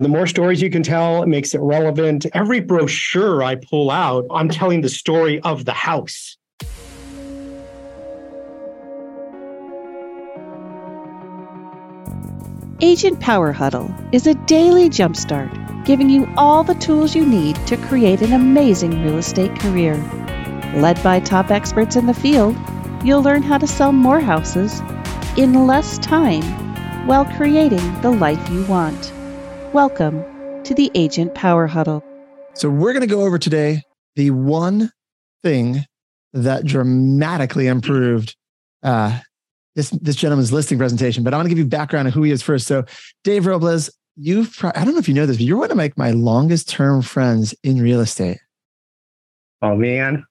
The more stories you can tell, it makes it relevant. Every brochure I pull out, I'm telling the story of the house. Agent Power Huddle is a daily jumpstart, giving you all the tools you need to create an amazing real estate career. Led by top experts in the field, you'll learn how to sell more houses in less time while creating the life you want. Welcome to the Agent Power Huddle. So, we're going to go over today the one thing that dramatically improved uh, this, this gentleman's listing presentation, but I want to give you background on who he is first. So, Dave Robles, you've, I don't know if you know this, but you're one of my, my longest term friends in real estate. Oh, man.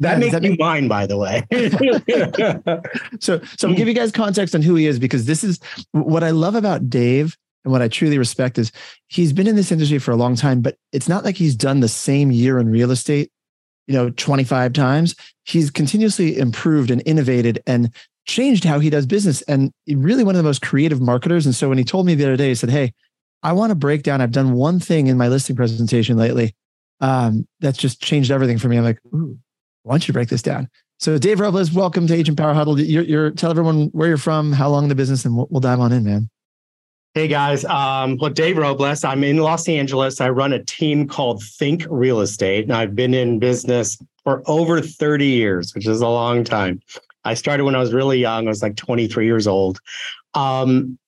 That yeah, makes that me mine, by the way. so, so I'll give you guys context on who he is because this is what I love about Dave and what I truly respect is he's been in this industry for a long time, but it's not like he's done the same year in real estate, you know, 25 times. He's continuously improved and innovated and changed how he does business. And really one of the most creative marketers. And so when he told me the other day, he said, Hey, I want to break down. I've done one thing in my listing presentation lately um, that's just changed everything for me. I'm like, Ooh, why don't you break this down. So Dave Robles, welcome to Agent Power Huddle. You're, you're tell everyone where you're from, how long the business, and we'll, we'll dive on in, man. Hey guys, um, well, Dave Robles. I'm in Los Angeles. I run a team called Think Real Estate, and I've been in business for over 30 years, which is a long time. I started when I was really young. I was like 23 years old. Um,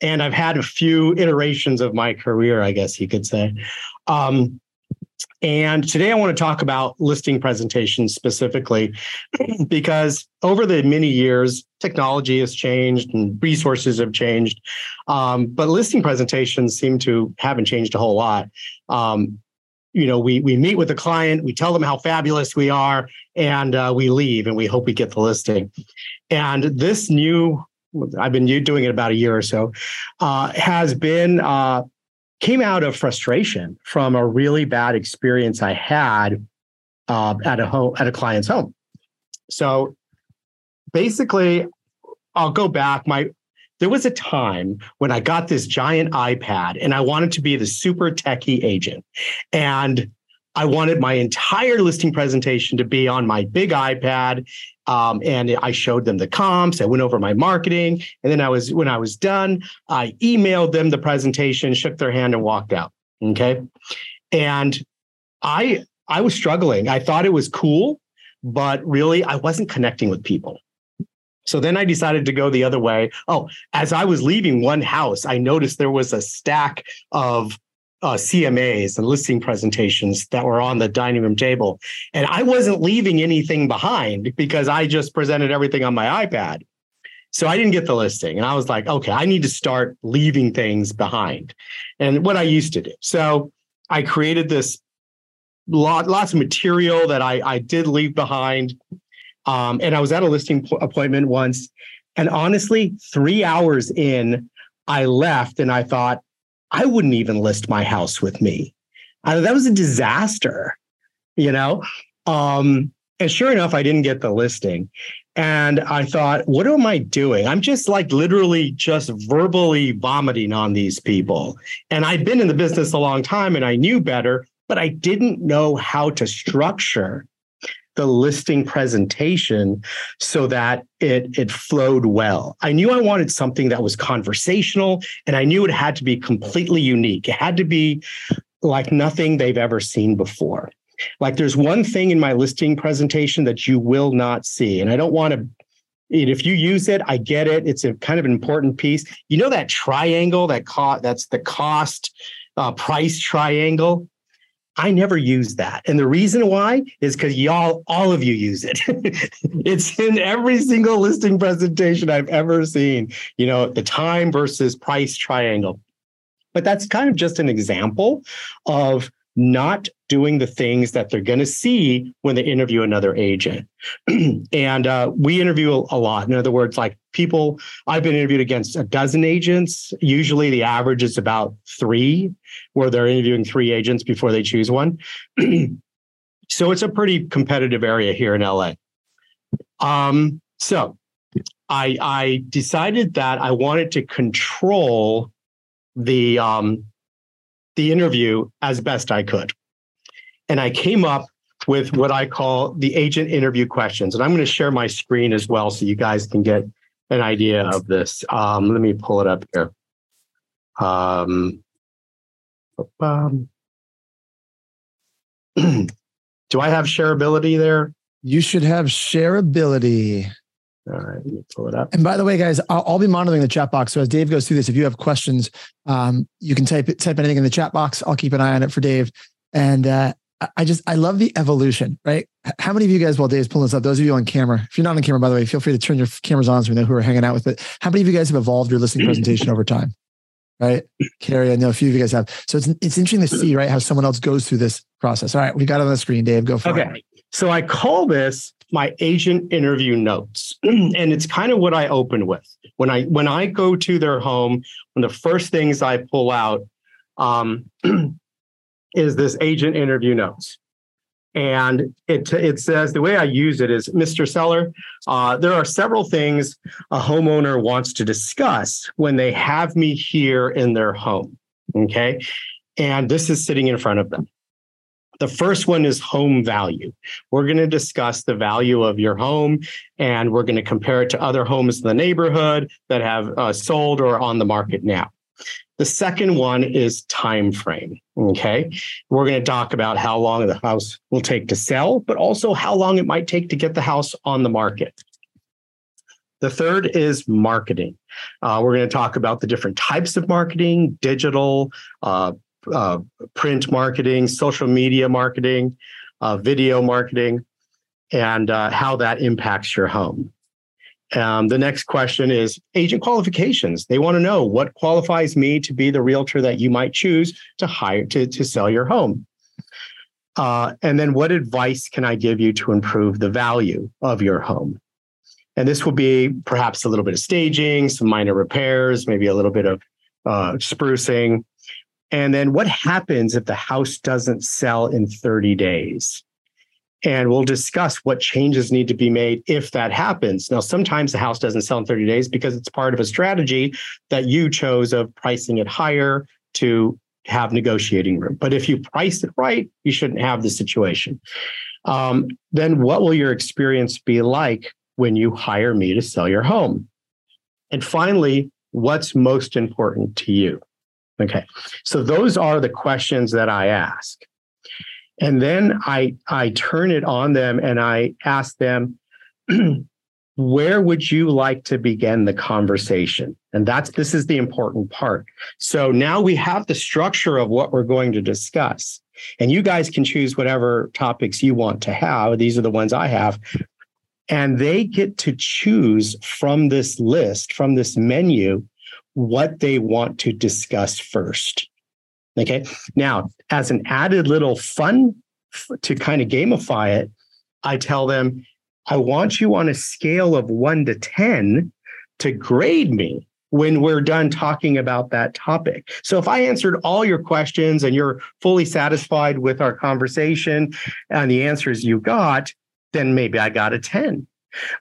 and I've had a few iterations of my career, I guess you could say. Um, and today I want to talk about listing presentations specifically because over the many years, technology has changed and resources have changed. Um, but listing presentations seem to haven't changed a whole lot. Um, you know, we we meet with the client, we tell them how fabulous we are, and uh, we leave, and we hope we get the listing. And this new, I've been doing it about a year or so, uh, has been uh, came out of frustration from a really bad experience I had uh, at a home at a client's home. So basically, I'll go back. My there was a time when I got this giant iPad and I wanted to be the super techie agent, and I wanted my entire listing presentation to be on my big iPad. Um, and I showed them the comps. I went over my marketing. And then I was, when I was done, I emailed them the presentation, shook their hand, and walked out. Okay. And I, I was struggling. I thought it was cool, but really I wasn't connecting with people. So then I decided to go the other way. Oh, as I was leaving one house, I noticed there was a stack of uh, CMAs and listing presentations that were on the dining room table. And I wasn't leaving anything behind because I just presented everything on my iPad. So I didn't get the listing. And I was like, okay, I need to start leaving things behind. And what I used to do. So I created this lot, lots of material that I, I did leave behind. Um, and I was at a listing appointment once. And honestly, three hours in, I left and I thought, I wouldn't even list my house with me. I, that was a disaster, you know? Um, and sure enough, I didn't get the listing. And I thought, what am I doing? I'm just like literally just verbally vomiting on these people. And I'd been in the business a long time and I knew better, but I didn't know how to structure the listing presentation so that it it flowed well. I knew I wanted something that was conversational and I knew it had to be completely unique. It had to be like nothing they've ever seen before. Like there's one thing in my listing presentation that you will not see and I don't want to if you use it, I get it. It's a kind of an important piece. You know that triangle that cost that's the cost uh, price triangle. I never use that. And the reason why is because y'all, all of you use it. it's in every single listing presentation I've ever seen, you know, the time versus price triangle. But that's kind of just an example of not doing the things that they're going to see when they interview another agent. and uh, we interview a, lot. In other words, like people, I've been interviewed against a dozen agents. Usually the average is about three, where they're interviewing three agents before they choose one. so it's a pretty competitive area here in LA. Um, so I, I decided that I wanted to control the um, the interview as best I could. And I came up with what I call the agent interview questions. And I'm going to share my screen as well so you guys can get an idea of this. Um, let me pull it up here. Um, um, do I have shareability there? You should have shareability. All right, let me pull it up. And by the way, guys, I'll, I'll, be monitoring the chat box. So as Dave goes through this, if you have questions, um, you can type type anything in the chat box. I'll keep an eye on it for Dave. And uh, I just I love the evolution, right? How many of you guys, while Dave's pulling this up, those of you on camera, if you're not on camera, by the way, feel free to turn your cameras on so we know who are hanging out with it. How many of you guys have evolved your listening presentation over time? Right, Carrie, I know a few of you guys have. So it's it's interesting to see, right, how someone else goes through this process. All right, we got it on the screen. Dave, go for okay. it. Okay, so I call this my agent interview notes, and it's kind of what I open with when I when I go to their home. One of the first things I pull out um, is this agent interview notes. And it, it says the way I use it is Mr. Seller, uh, there are several things a homeowner wants to discuss when they have me here in their home. Okay. And this is sitting in front of them. The first one is home value. We're going to discuss the value of your home and we're going to compare it to other homes in the neighborhood that have uh, sold or on the market now. The second one is time frame. Okay. We're going to talk about how long the house will take to sell, but also how long it might take to get the house on the market. The third is marketing. Uh, we're going to talk about the different types of marketing, digital, uh, uh, print marketing, social media marketing, uh, video marketing, and uh, how that impacts your home. Um, the next question is agent qualifications. They want to know what qualifies me to be the realtor that you might choose to hire to, to sell your home. Uh, and then what advice can I give you to improve the value of your home? And this will be perhaps a little bit of staging, some minor repairs, maybe a little bit of uh, sprucing. And then what happens if the house doesn't sell in 30 days? and we'll discuss what changes need to be made if that happens. Now, sometimes the house doesn't sell in 30 days because it's part of a strategy that you chose of pricing it higher to have negotiating room. But if you price it right, you shouldn't have the situation. Um, then what will your experience be like when you hire me to sell your home? And finally, what's most important to you? Okay, so those are the questions that I ask. And then I I turn it on them and I ask them, where would you like to begin the conversation? And that's this is the important part. So now we have the structure of what we're going to discuss. And you guys can choose whatever topics you want to have. These are the ones I have. And they get to choose from this list, from this menu, what they want to discuss first. Okay. Now, as an added little fun to kind of gamify it, I tell them, I want you on a scale of one to 10 to grade me when we're done talking about that topic. So if I answered all your questions and you're fully satisfied with our conversation and the answers you got, then maybe I got a 10.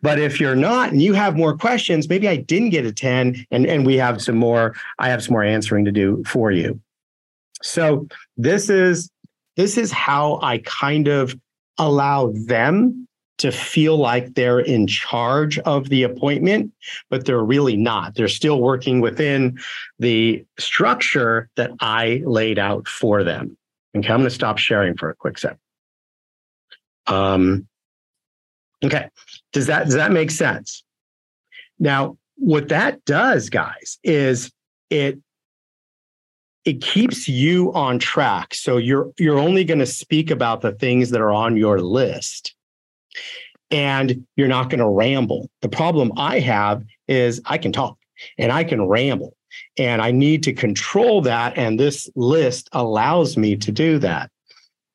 But if you're not and you have more questions, maybe I didn't get a 10 and, and we have some more, I have some more answering to do for you. So this is this is how I kind of allow them to feel like they're in charge of the appointment, but they're really not. They're still working within the structure that I laid out for them. Okay, I'm going to stop sharing for a quick sec. Um, okay, does that does that make sense? Now, what that does, guys, is it it keeps you on track. So you're you're only going to speak about the things that are on your list. And you're not going to ramble. The problem I have is I can talk and I can ramble and I need to control that and this list allows me to do that.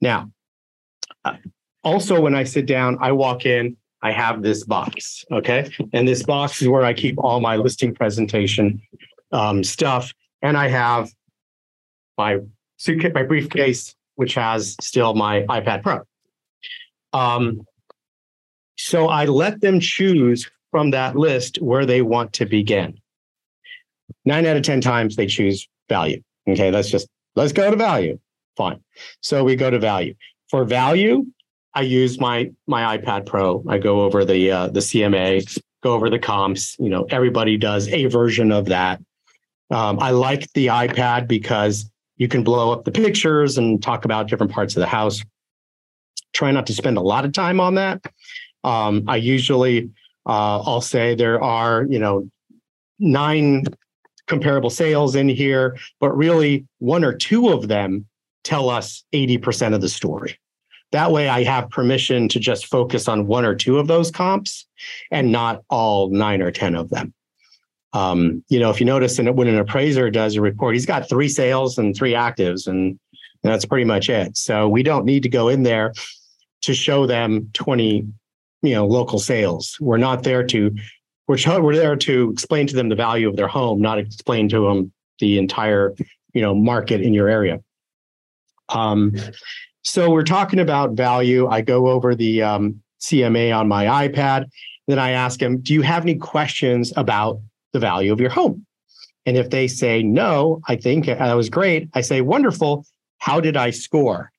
Now, uh, also when I sit down, I walk in, I have this box, okay? And this box is where I keep all my listing presentation um, stuff and I have my suitcase, my briefcase, which has still my iPad Pro. Um, so I let them choose from that list where they want to begin. Nine out of 10 times they choose value. Okay, Let's just let's go to value. Fine. So we go to value. For value, I use my my iPad Pro. I go over the uh, the CMA, go over the comps. You know, everybody does a version of that. Um, I like the iPad because you can blow up the pictures and talk about different parts of the house. Try not to spend a lot of time on that. Um, I usually uh, I'll say there are you know nine comparable sales in here, but really one or two of them tell us 80% of the story. That way, I have permission to just focus on one or two of those comps and not all nine or 10 of them. Um, you know, if you notice in, when an appraiser does a report, he's got three sales and three actives, and that's pretty much it. So we don't need to go in there to show them 20, you know, local sales. We're not there to, we're, we're there to explain to them the value of their home, not explain to them the entire, you know, market in your area. Um, so we're talking about value. I go over the um, CMA on my iPad. Then I ask them, do you have any questions about the value of your home? And if they say no, I think that was great. I say, wonderful. How did I score?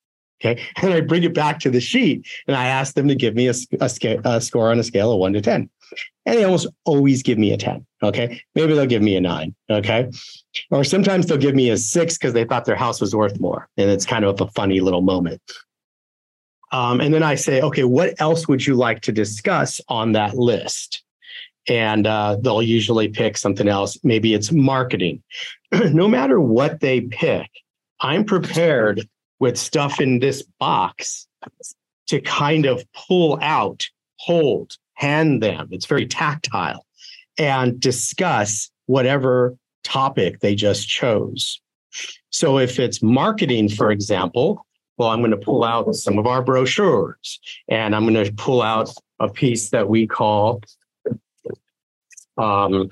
Okay. And I bring it back to the sheet and I ask them to give me a, a, a score on a scale of one to 10 and they almost always give me a 10. Okay. Maybe they'll give me a nine. Okay. Or sometimes they'll give me a six because they thought their house was worth more. And it's kind of a funny little moment. Um, and then I say, okay, what else would you like to discuss on that list? And uh, they'll usually pick something else. Maybe it's marketing. no matter what they pick, I'm prepared with stuff in this box to kind of pull out, hold, hand them, it's very tactile, and discuss whatever topic they just chose. So if it's marketing, for example, well, I'm going to pull out some of our brochures and I'm going to pull out a piece that we call um,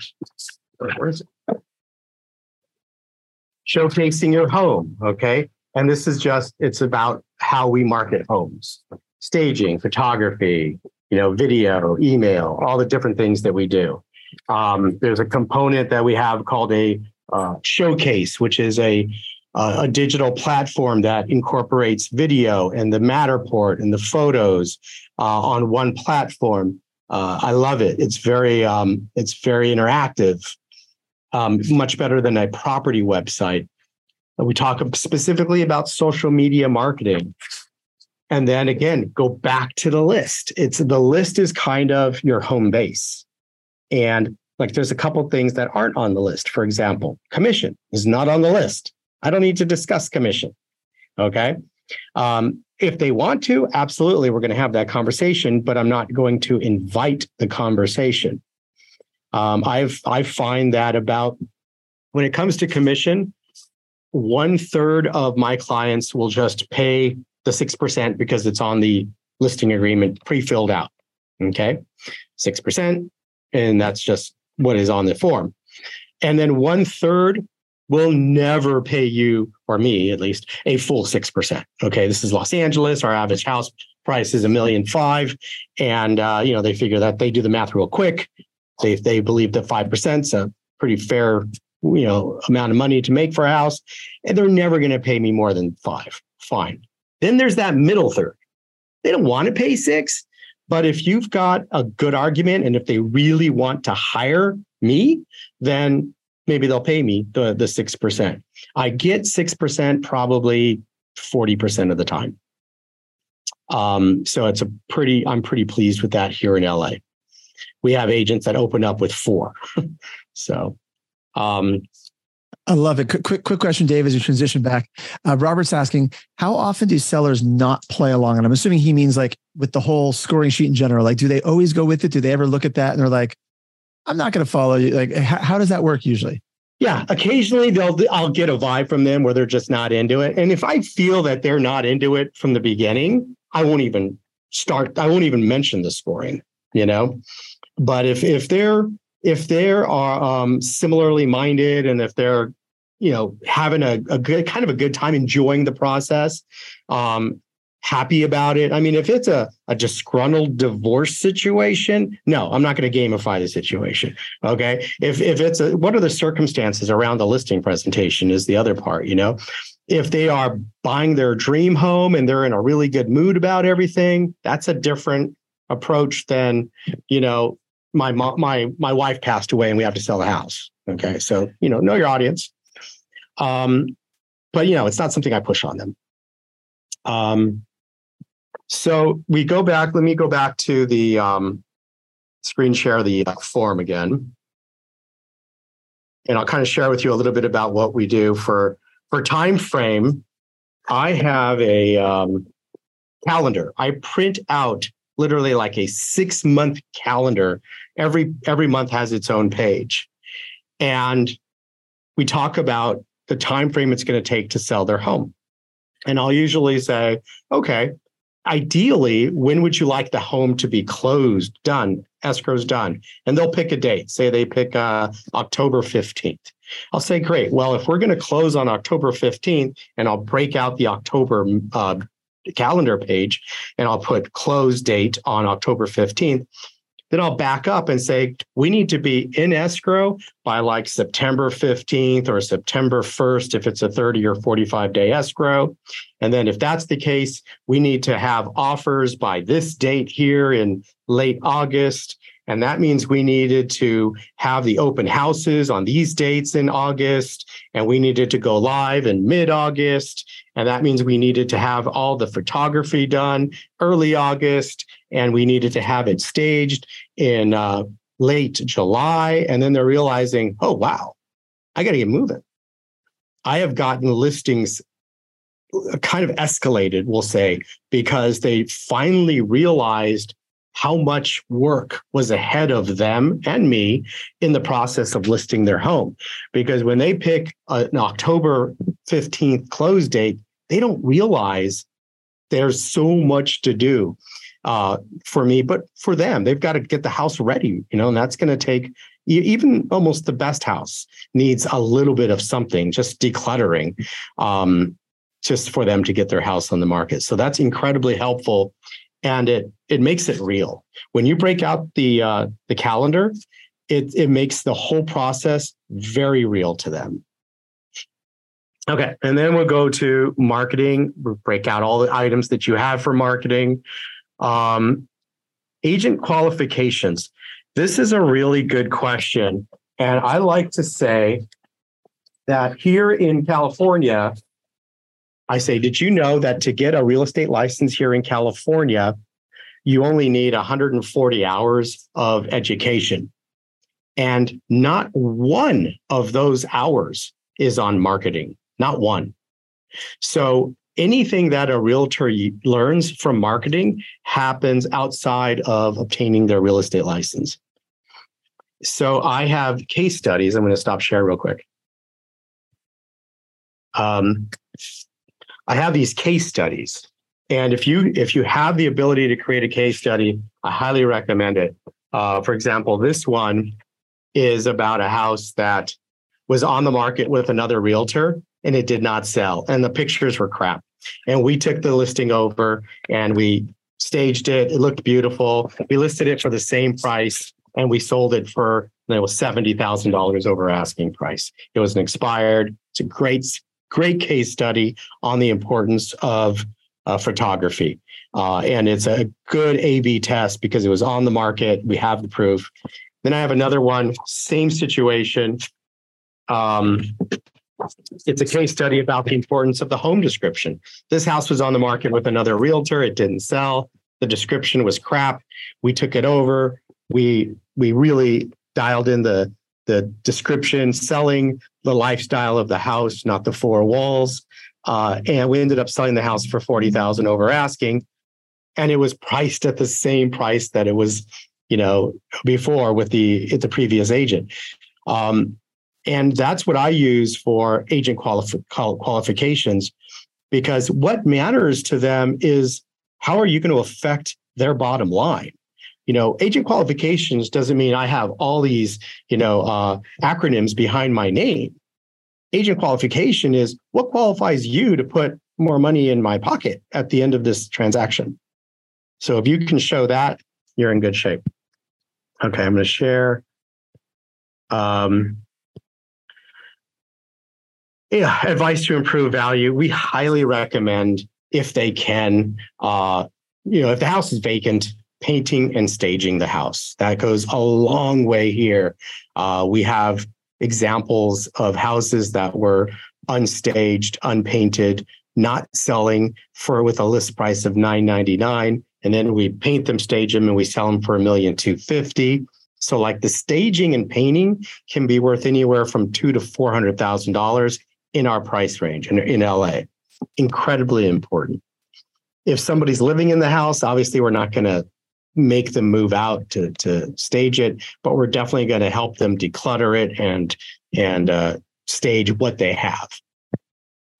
showcasing your home. Okay. And this is just, it's about how we market homes, staging, photography, you know, video, email, all the different things that we do. Um, there's a component that we have called a uh, showcase, which is a a digital platform that incorporates video and the Matterport and the photos uh, on one platform. Uh, I love it. It's very um, it's very interactive, um, much better than a property website. We talk specifically about social media marketing. And then again, go back to the list. It's the list is kind of your home base. And like there's a couple things that aren't on the list. For example, commission is not on the list. I don't need to discuss commission. Okay. Um, if they want to, absolutely, we're going to have that conversation, but I'm not going to invite the conversation. Um, I've I find that about when it comes to commission, one third of my clients will just pay the 6% because it's on the listing agreement pre-filled out. Okay. 6%. And that's just what is on the form. And then one third will never pay you or me at least a full 6%. Okay. This is Los Angeles. Our average house price is a million five. And, uh, you know, they figure that they do the math real quick. They, they believe that 5% is a pretty fair, you know, amount of money to make for a house. And they're never going to pay me more than five. Fine. Then there's that middle third. They don't want to pay six, but if you've got a good argument and if they really want to hire me, then maybe they'll pay me the, the 6%. I get 6% probably 40% of the time. Um, so it's a pretty, I'm pretty pleased with that here in LA. We have agents that open up with four. so um, I love it. Quick, quick, quick question, Dave, as you transition back. Uh, Robert's asking, how often do sellers not play along? And I'm assuming he means like with the whole scoring sheet in general. Like, do they always go with it? Do they ever look at that and they're like, I'm not going to follow you? Like, how, how does that work usually? Yeah, occasionally they'll I'll get a vibe from them where they're just not into it. And if I feel that they're not into it from the beginning, I won't even start. I won't even mention the scoring. You know, but if if they're if they are um, similarly minded and if they're you know having a, a good kind of a good time enjoying the process um, happy about it i mean if it's a, a disgruntled divorce situation no i'm not going to gamify the situation okay if if it's a what are the circumstances around the listing presentation is the other part you know if they are buying their dream home and they're in a really good mood about everything, that's a different approach than, you know, my mom, my my wife passed away and we have to sell the house. Okay, so you know, know your audience. Um, but you know, it's not something I push on them. Um, so we go back. Let me go back to the um, screen share the uh, form again, and I'll kind of share with you a little bit about what we do for for time frame. I have a um, calendar. I print out literally like a six month calendar. Every every month has its own page, and we talk about the time frame it's going to take to sell their home. And I'll usually say, okay, ideally, when would you like the home to be closed, done, escrow's done? And they'll pick a date. Say they pick uh, October 15th. I'll say, great. Well, if we're going to close on October 15th, and I'll break out the October uh, calendar page and I'll put close date on October 15th, then I'll back up and say, we need to be in escrow by like September 15th or September 1st if it's a 30 or 45 day escrow. And then if that's the case, we need to have offers by this date here in late August. And that means we needed to have the open houses on these dates in August, and we needed to go live in mid August. And that means we needed to have all the photography done early August, and we needed to have it staged in uh, late July. And then they're realizing, oh, wow, I got to get moving. I have gotten listings uh, kind of escalated, we'll say, because they finally realized how much work was ahead of them and me in the process of listing their home. Because when they pick an October 15th close date, they don't realize there's so much to do uh, for me, but for them, they've got to get the house ready, you know, and that's going to take even almost the best house needs a little bit of something, just decluttering, um, just for them to get their house on the market. So that's incredibly helpful and it it makes it real. When you break out the uh, the calendar, it it makes the whole process very real to them. Okay, and then we'll go to marketing. We'll break out all the items that you have for marketing. Um, agent qualifications. This is a really good question, and I like to say that here in California, I say, did you know that to get a real estate license here in California, you only need 140 hours of education? And not one of those hours is on marketing, not one. So anything that a realtor learns from marketing happens outside of obtaining their real estate license. So I have case studies. I'm going to stop share real quick. Um, I have these case studies. And if you if you have the ability to create a case study, I highly recommend it. Uh, for example, this one is about a house that was on the market with another realtor and it did not sell, and the pictures were crap. And we took the listing over and we staged it. It looked beautiful. We listed it for the same price and we sold it for it was seventy thousand dollars over asking price. It was an expired. It's a great great case study on the importance of uh, photography. Uh, and it's a good A B test because it was on the market. We have the proof. Then I have another one, same situation. Um, it's a case study about the importance of the home description. This house was on the market with another realtor. It didn't sell. The description was crap. We took it over. We we really dialed in the the description, selling the lifestyle of the house, not the four walls. Uh, and we ended up selling the house for 40,000 over asking. And it was priced at the same price that it was, you know, before with the, the previous agent. Um, and that's what I use for agent quali- qualifications, because what matters to them is how are you going to affect their bottom line? you know, agent qualifications doesn't mean I have all these, you know, uh, acronyms behind my name. Agent qualification is what qualifies you to put more money in my pocket at the end of this transaction. So if you can show that, you're in good shape. Okay, I'm going to share. Um, yeah, advice to improve value. We highly recommend if they can, uh, you know, if the house is vacant, painting and staging the house. That goes a long way here. Uh, we have examples of houses that were unstaged, unpainted, not selling for with a list price of 999 and then we paint them stage them and we sell them for a million two fifty so like the staging and painting can be worth anywhere from two to four hundred thousand dollars in our price range in, in la incredibly important if somebody's living in the house obviously we're not going to make them move out to to stage it but we're definitely going to help them declutter it and and uh, stage what they have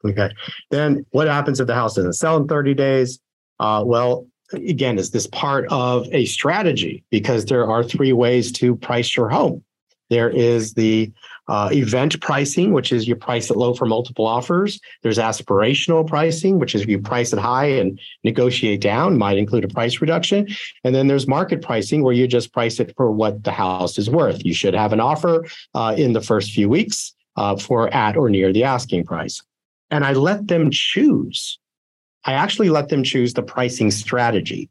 Okay. Then what happens if the house doesn't sell in 30 days? Uh, well, again, is this part of a strategy? Because there are three ways to price your home. There is the uh, event pricing, which is you price it low for multiple offers. There's aspirational pricing, which is you price it high and negotiate down, might include a price reduction. And then there's market pricing, where you just price it for what the house is worth. You should have an offer uh, in the first few weeks uh, for at or near the asking price and I let them choose. I actually let them choose the pricing strategy.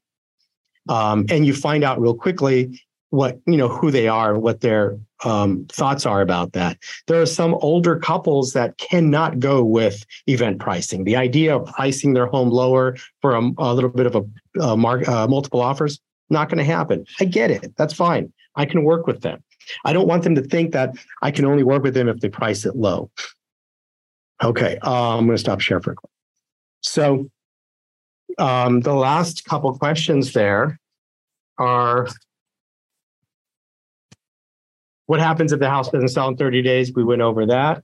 Um, and you find out real quickly what, you know, who they are, what their um, thoughts are about that. There are some older couples that cannot go with event pricing. The idea of pricing their home lower for a, a little bit of a, a uh, multiple offers, not going to happen. I get it. That's fine. I can work with them. I don't want them to think that I can only work with them if they price it low. Okay, uh, I'm going to stop share for a quick. So um, the last couple questions there are what happens if the house doesn't sell in 30 days? We went over that.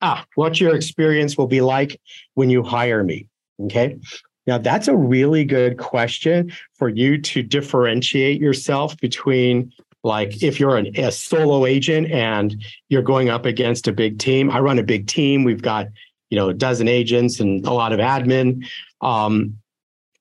Ah, what your experience will be like when you hire me. Okay. Now, that's a really good question for you to differentiate yourself between like if you're an, a solo agent and you're going up against a big team, I run a big team. We've got you know a dozen agents and a lot of admin. Um,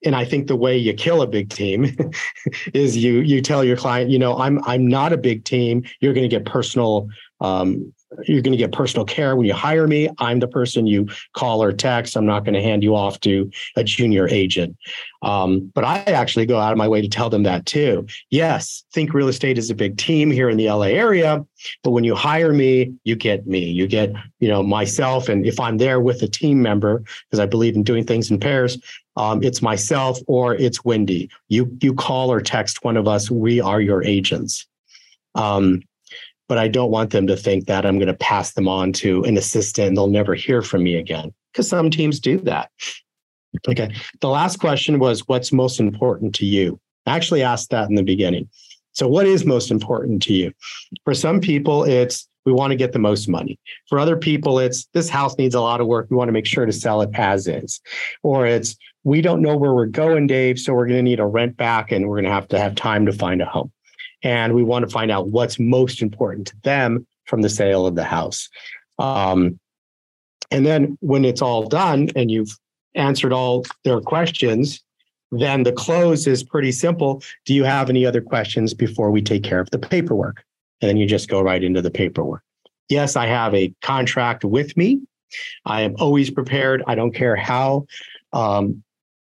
and I think the way you kill a big team is you you tell your client, you know, I'm I'm not a big team. You're going to get personal um, you're going to get personal care when you hire me. I'm the person you call or text. I'm not going to hand you off to a junior agent. Um, but I actually go out of my way to tell them that too. Yes, Think Real Estate is a big team here in the LA area, but when you hire me, you get me. You get, you know, myself, and if I'm there with a team member, because I believe in doing things in pairs, um, it's myself or it's Wendy. You you call or text one of us. We are your agents. Um, but I don't want them to think that I'm going to pass them on to an assistant and they'll never hear from me again because some teams do that. Okay. The last question was what's most important to you? I actually asked that in the beginning. So, what is most important to you? For some people, it's we want to get the most money. For other people, it's this house needs a lot of work. We want to make sure to sell it as is. Or it's we don't know where we're going, Dave. So, we're going to need a rent back and we're going to have to have time to find a home and we want to find out what's most important to them from the sale of the house. Um, and then when it's all done and you've answered all their questions, then the close is pretty simple. Do you have any other questions before we take care of the paperwork? And then you just go right into the paperwork. Yes, I have a contract with me. I am always prepared. I don't care how um,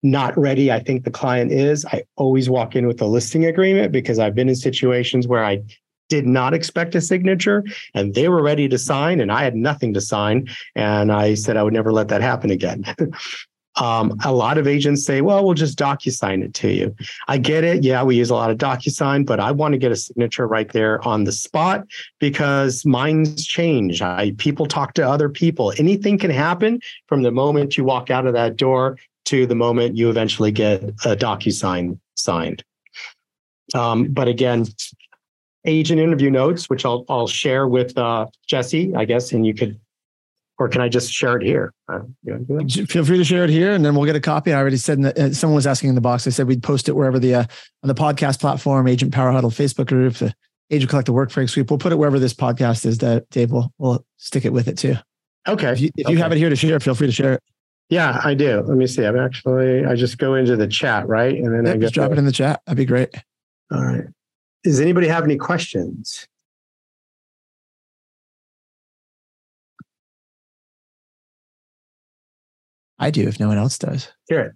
not ready I think the client is, I always walk in with a listing agreement because I've been in situations where I did not expect a signature and they were ready to sign and I had nothing to sign. And I said I would never let that happen again. um, a lot of agents say, well, we'll just DocuSign it to you. I get it. Yeah, we use a lot of DocuSign, but I want to get a signature right there on the spot because minds change. I, people talk to other people. Anything can happen from the moment you walk out of that door to the moment you eventually get a DocuSign signed. Um, but again, agent interview notes, which I'll I'll share with uh, Jesse, I guess, and you could, or can I just share it here? Uh, Feel free to share it here, and then we'll get a copy. I already said that uh, someone was asking in the box. I said we'd post it wherever the uh, on the podcast platform, Agent Power Huddle Facebook group, the Agent Collective Workframe Sweep. We'll put it wherever this podcast is. That Dave will we'll stick it with it too. Okay. If you, if okay. you have it here to share, feel free to share it. Yeah, I do. Let me see. I'm actually, I just go into the chat, right? And then I go just drop it in the chat. That'd be great. All right. Does anybody have any questions? I do if no one else does. Hear it.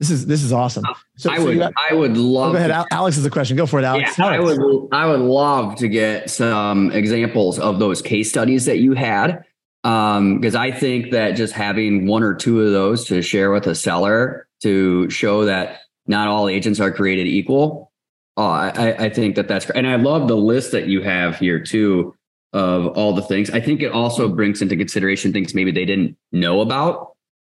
This is this is awesome. Uh, so, I so would got, I would love. Go ahead, to, Alex. Is the question? Go for it, Alex. Yeah, Alex. I would I would love to get some examples of those case studies that you had because um, I think that just having one or two of those to share with a seller to show that not all agents are created equal. Oh, I, I think that that's great. and I love the list that you have here too of all the things. I think it also brings into consideration things maybe they didn't know about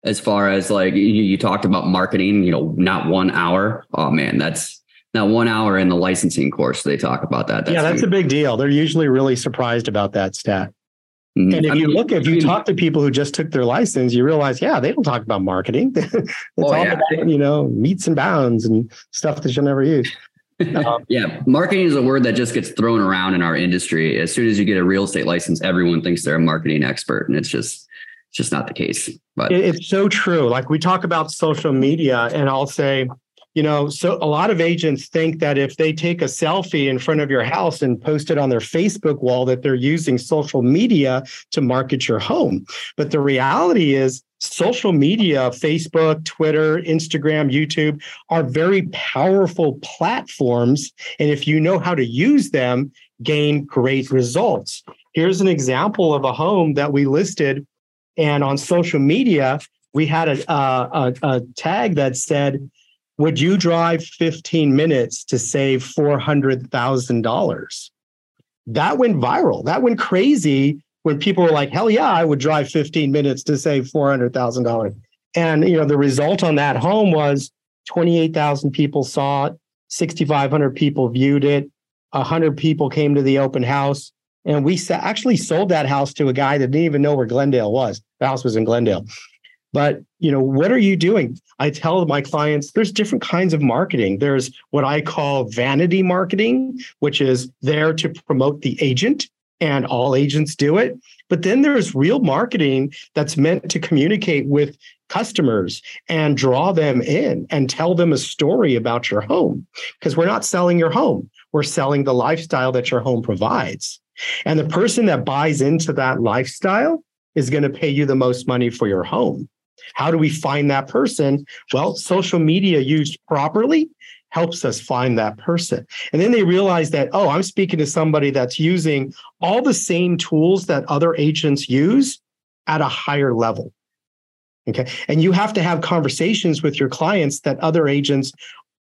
as far as like you, you talked about marketing, you know, not one hour. Oh man, that's not one hour in the licensing course. They talk about that. That's yeah, that's huge. a big deal. They're usually really surprised about that stat. Mm-hmm. And if I you mean, look, if you I mean, talk to people who just took their license, you realize, yeah, they don't talk about marketing. it's oh, all yeah. about, you know, metes and bounds and stuff that you'll never use. Um, yeah, marketing is a word that just gets thrown around in our industry. As soon as you get a real estate license, everyone thinks they're a marketing expert, and it's just it's just not the case. But it's so true. Like we talk about social media, and I'll say, you know, so a lot of agents think that if they take a selfie in front of your house and post it on their Facebook wall, that they're using social media to market your home. But the reality is, social media, Facebook, Twitter, Instagram, YouTube are very powerful platforms. And if you know how to use them, gain great results. Here's an example of a home that we listed and on social media, we had a, a, a tag that said, Would you drive 15 minutes to save $400,000? That went viral. That went crazy when people were like, Hell yeah, I would drive 15 minutes to save $400,000. And you know, the result on that home was 28,000 people saw it, 6,500 people viewed it, 100 people came to the open house, and we actually sold that house to a guy that didn't even know where Glendale was. The house was in Glendale. But you know, what are you doing? I tell my clients there's different kinds of marketing. There's what I call vanity marketing, which is there to promote the agent, and all agents do it. But then there's real marketing that's meant to communicate with customers and draw them in and tell them a story about your home. Because we're not selling your home, we're selling the lifestyle that your home provides. And the person that buys into that lifestyle is going to pay you the most money for your home. How do we find that person? Well, social media used properly helps us find that person. And then they realize that, oh, I'm speaking to somebody that's using all the same tools that other agents use at a higher level. Okay. And you have to have conversations with your clients that other agents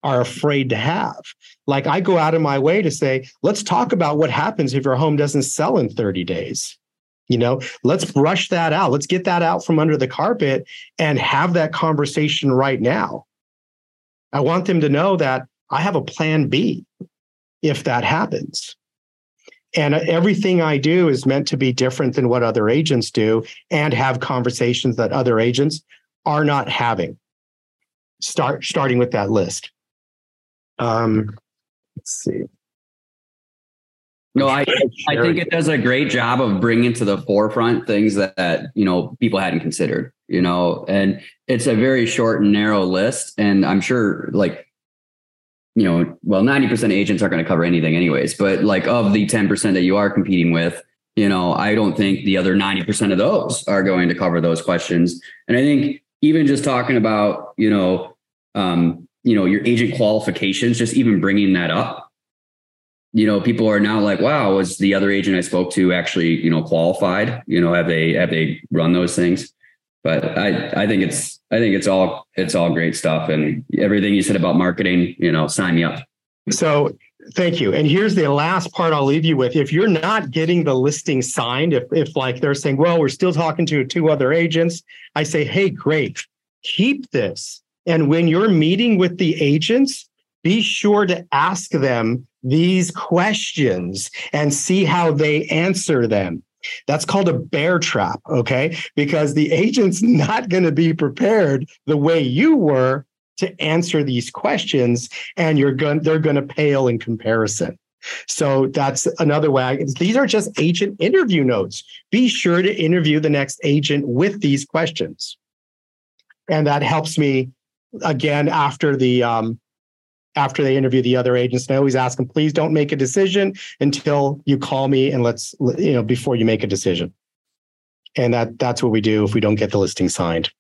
are afraid to have. Like I go out of my way to say, let's talk about what happens if your home doesn't sell in 30 days. You know, let's brush that out. Let's get that out from under the carpet and have that conversation right now. I want them to know that I have a plan B if that happens. And everything I do is meant to be different than what other agents do and have conversations that other agents are not having. Start starting with that list. Um, let's see. No, I, I think it does a great job of bringing to the forefront things that, that, you know people hadn't considered. You know, and it's a very short and narrow list, and I'm sure like you know, well, 90% agents aren't going to cover anything anyways, but like of the 10% that you are competing with, you know, I don't think the other 90% of those are going to cover those questions. And I think even just talking about, you know, um, you know your agent qualifications just even bringing that up you know people are now like wow was the other agent i spoke to actually you know qualified? You know have they have they run those things? But i i think it's i think it's all it's all great stuff. And everything you said about marketing you know sign me up. So thank you. And here's the last part i'll leave you with. If you're not getting the listing signed if if like they're saying well we're still talking to two other agents i say hey great. Keep this. And when you're meeting with the agents, be sure to ask them these questions and see how they answer them. That's called a bear trap, okay? Because the agent's not going to be prepared the way you were to answer these questions and you're going they're going to pale in comparison. So that's another way. These are just agent interview notes. Be sure to interview the next agent with these questions. And that helps me again after the um, after they interview the other agents. And I always ask them, please don't make a decision until you call me and let's you know before you make a decision. And that that's what we do if we don't get the listing signed.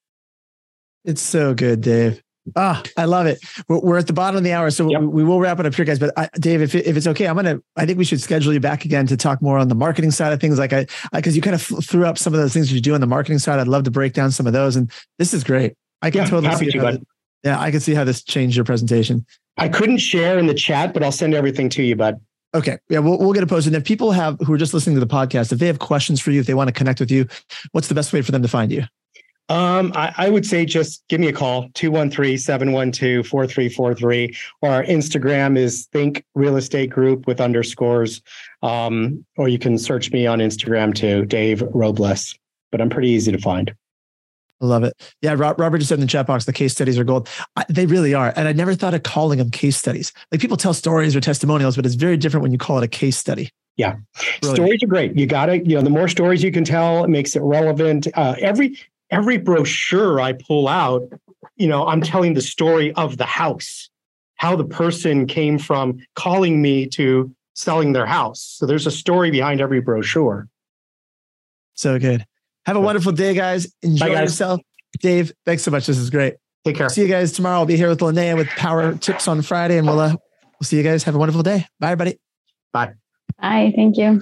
It's so good, Dave. Ah, I love it. We're, we're, at the bottom of the hour, so yep. we, will wrap it up here, guys. But I, Dave, if, if it's okay, I'm gonna. I think we should schedule you back again to talk more on the marketing side of things. Like I, because you kind of threw up some of those things you do on the marketing side. I'd love to break down some of those. And this is great. I can yeah, totally see. How this, yeah, I can see how this changed your presentation. I couldn't share in the chat, but I'll send everything to you, bud. Okay. Yeah, we'll, we'll get it posted. And if people have who are just listening to the podcast, if they have questions for you, if they want to connect with you, what's the best way for them to find you? Um, I, I, would say just give me a call, 213-712-4343. Or our Instagram is Think Real Estate Group with underscores. Um, or you can search me on Instagram too, Dave Robles. But I'm pretty easy to find. I love it. Yeah, Robert just said in the chat box, the case studies are gold. I, they really are. And I never thought of calling them case studies. Like people tell stories or testimonials, but it's very different when you call it a case study. Yeah. Stories are great. You got to, you know, the more stories you can tell, it makes it relevant. Uh, every every brochure I pull out, you know, I'm telling the story of the house, how the person came from calling me to selling their house. So there's a story behind every brochure. So good. Have a wonderful day, guys. Enjoy Bye, guys. yourself. Dave, thanks so much. This is great. Take care. See you guys tomorrow. I'll be here with Linnea with Power Tips on Friday, and we'll uh, we'll see you guys. Have a wonderful day. Bye, everybody. Bye. Bye. Thank you.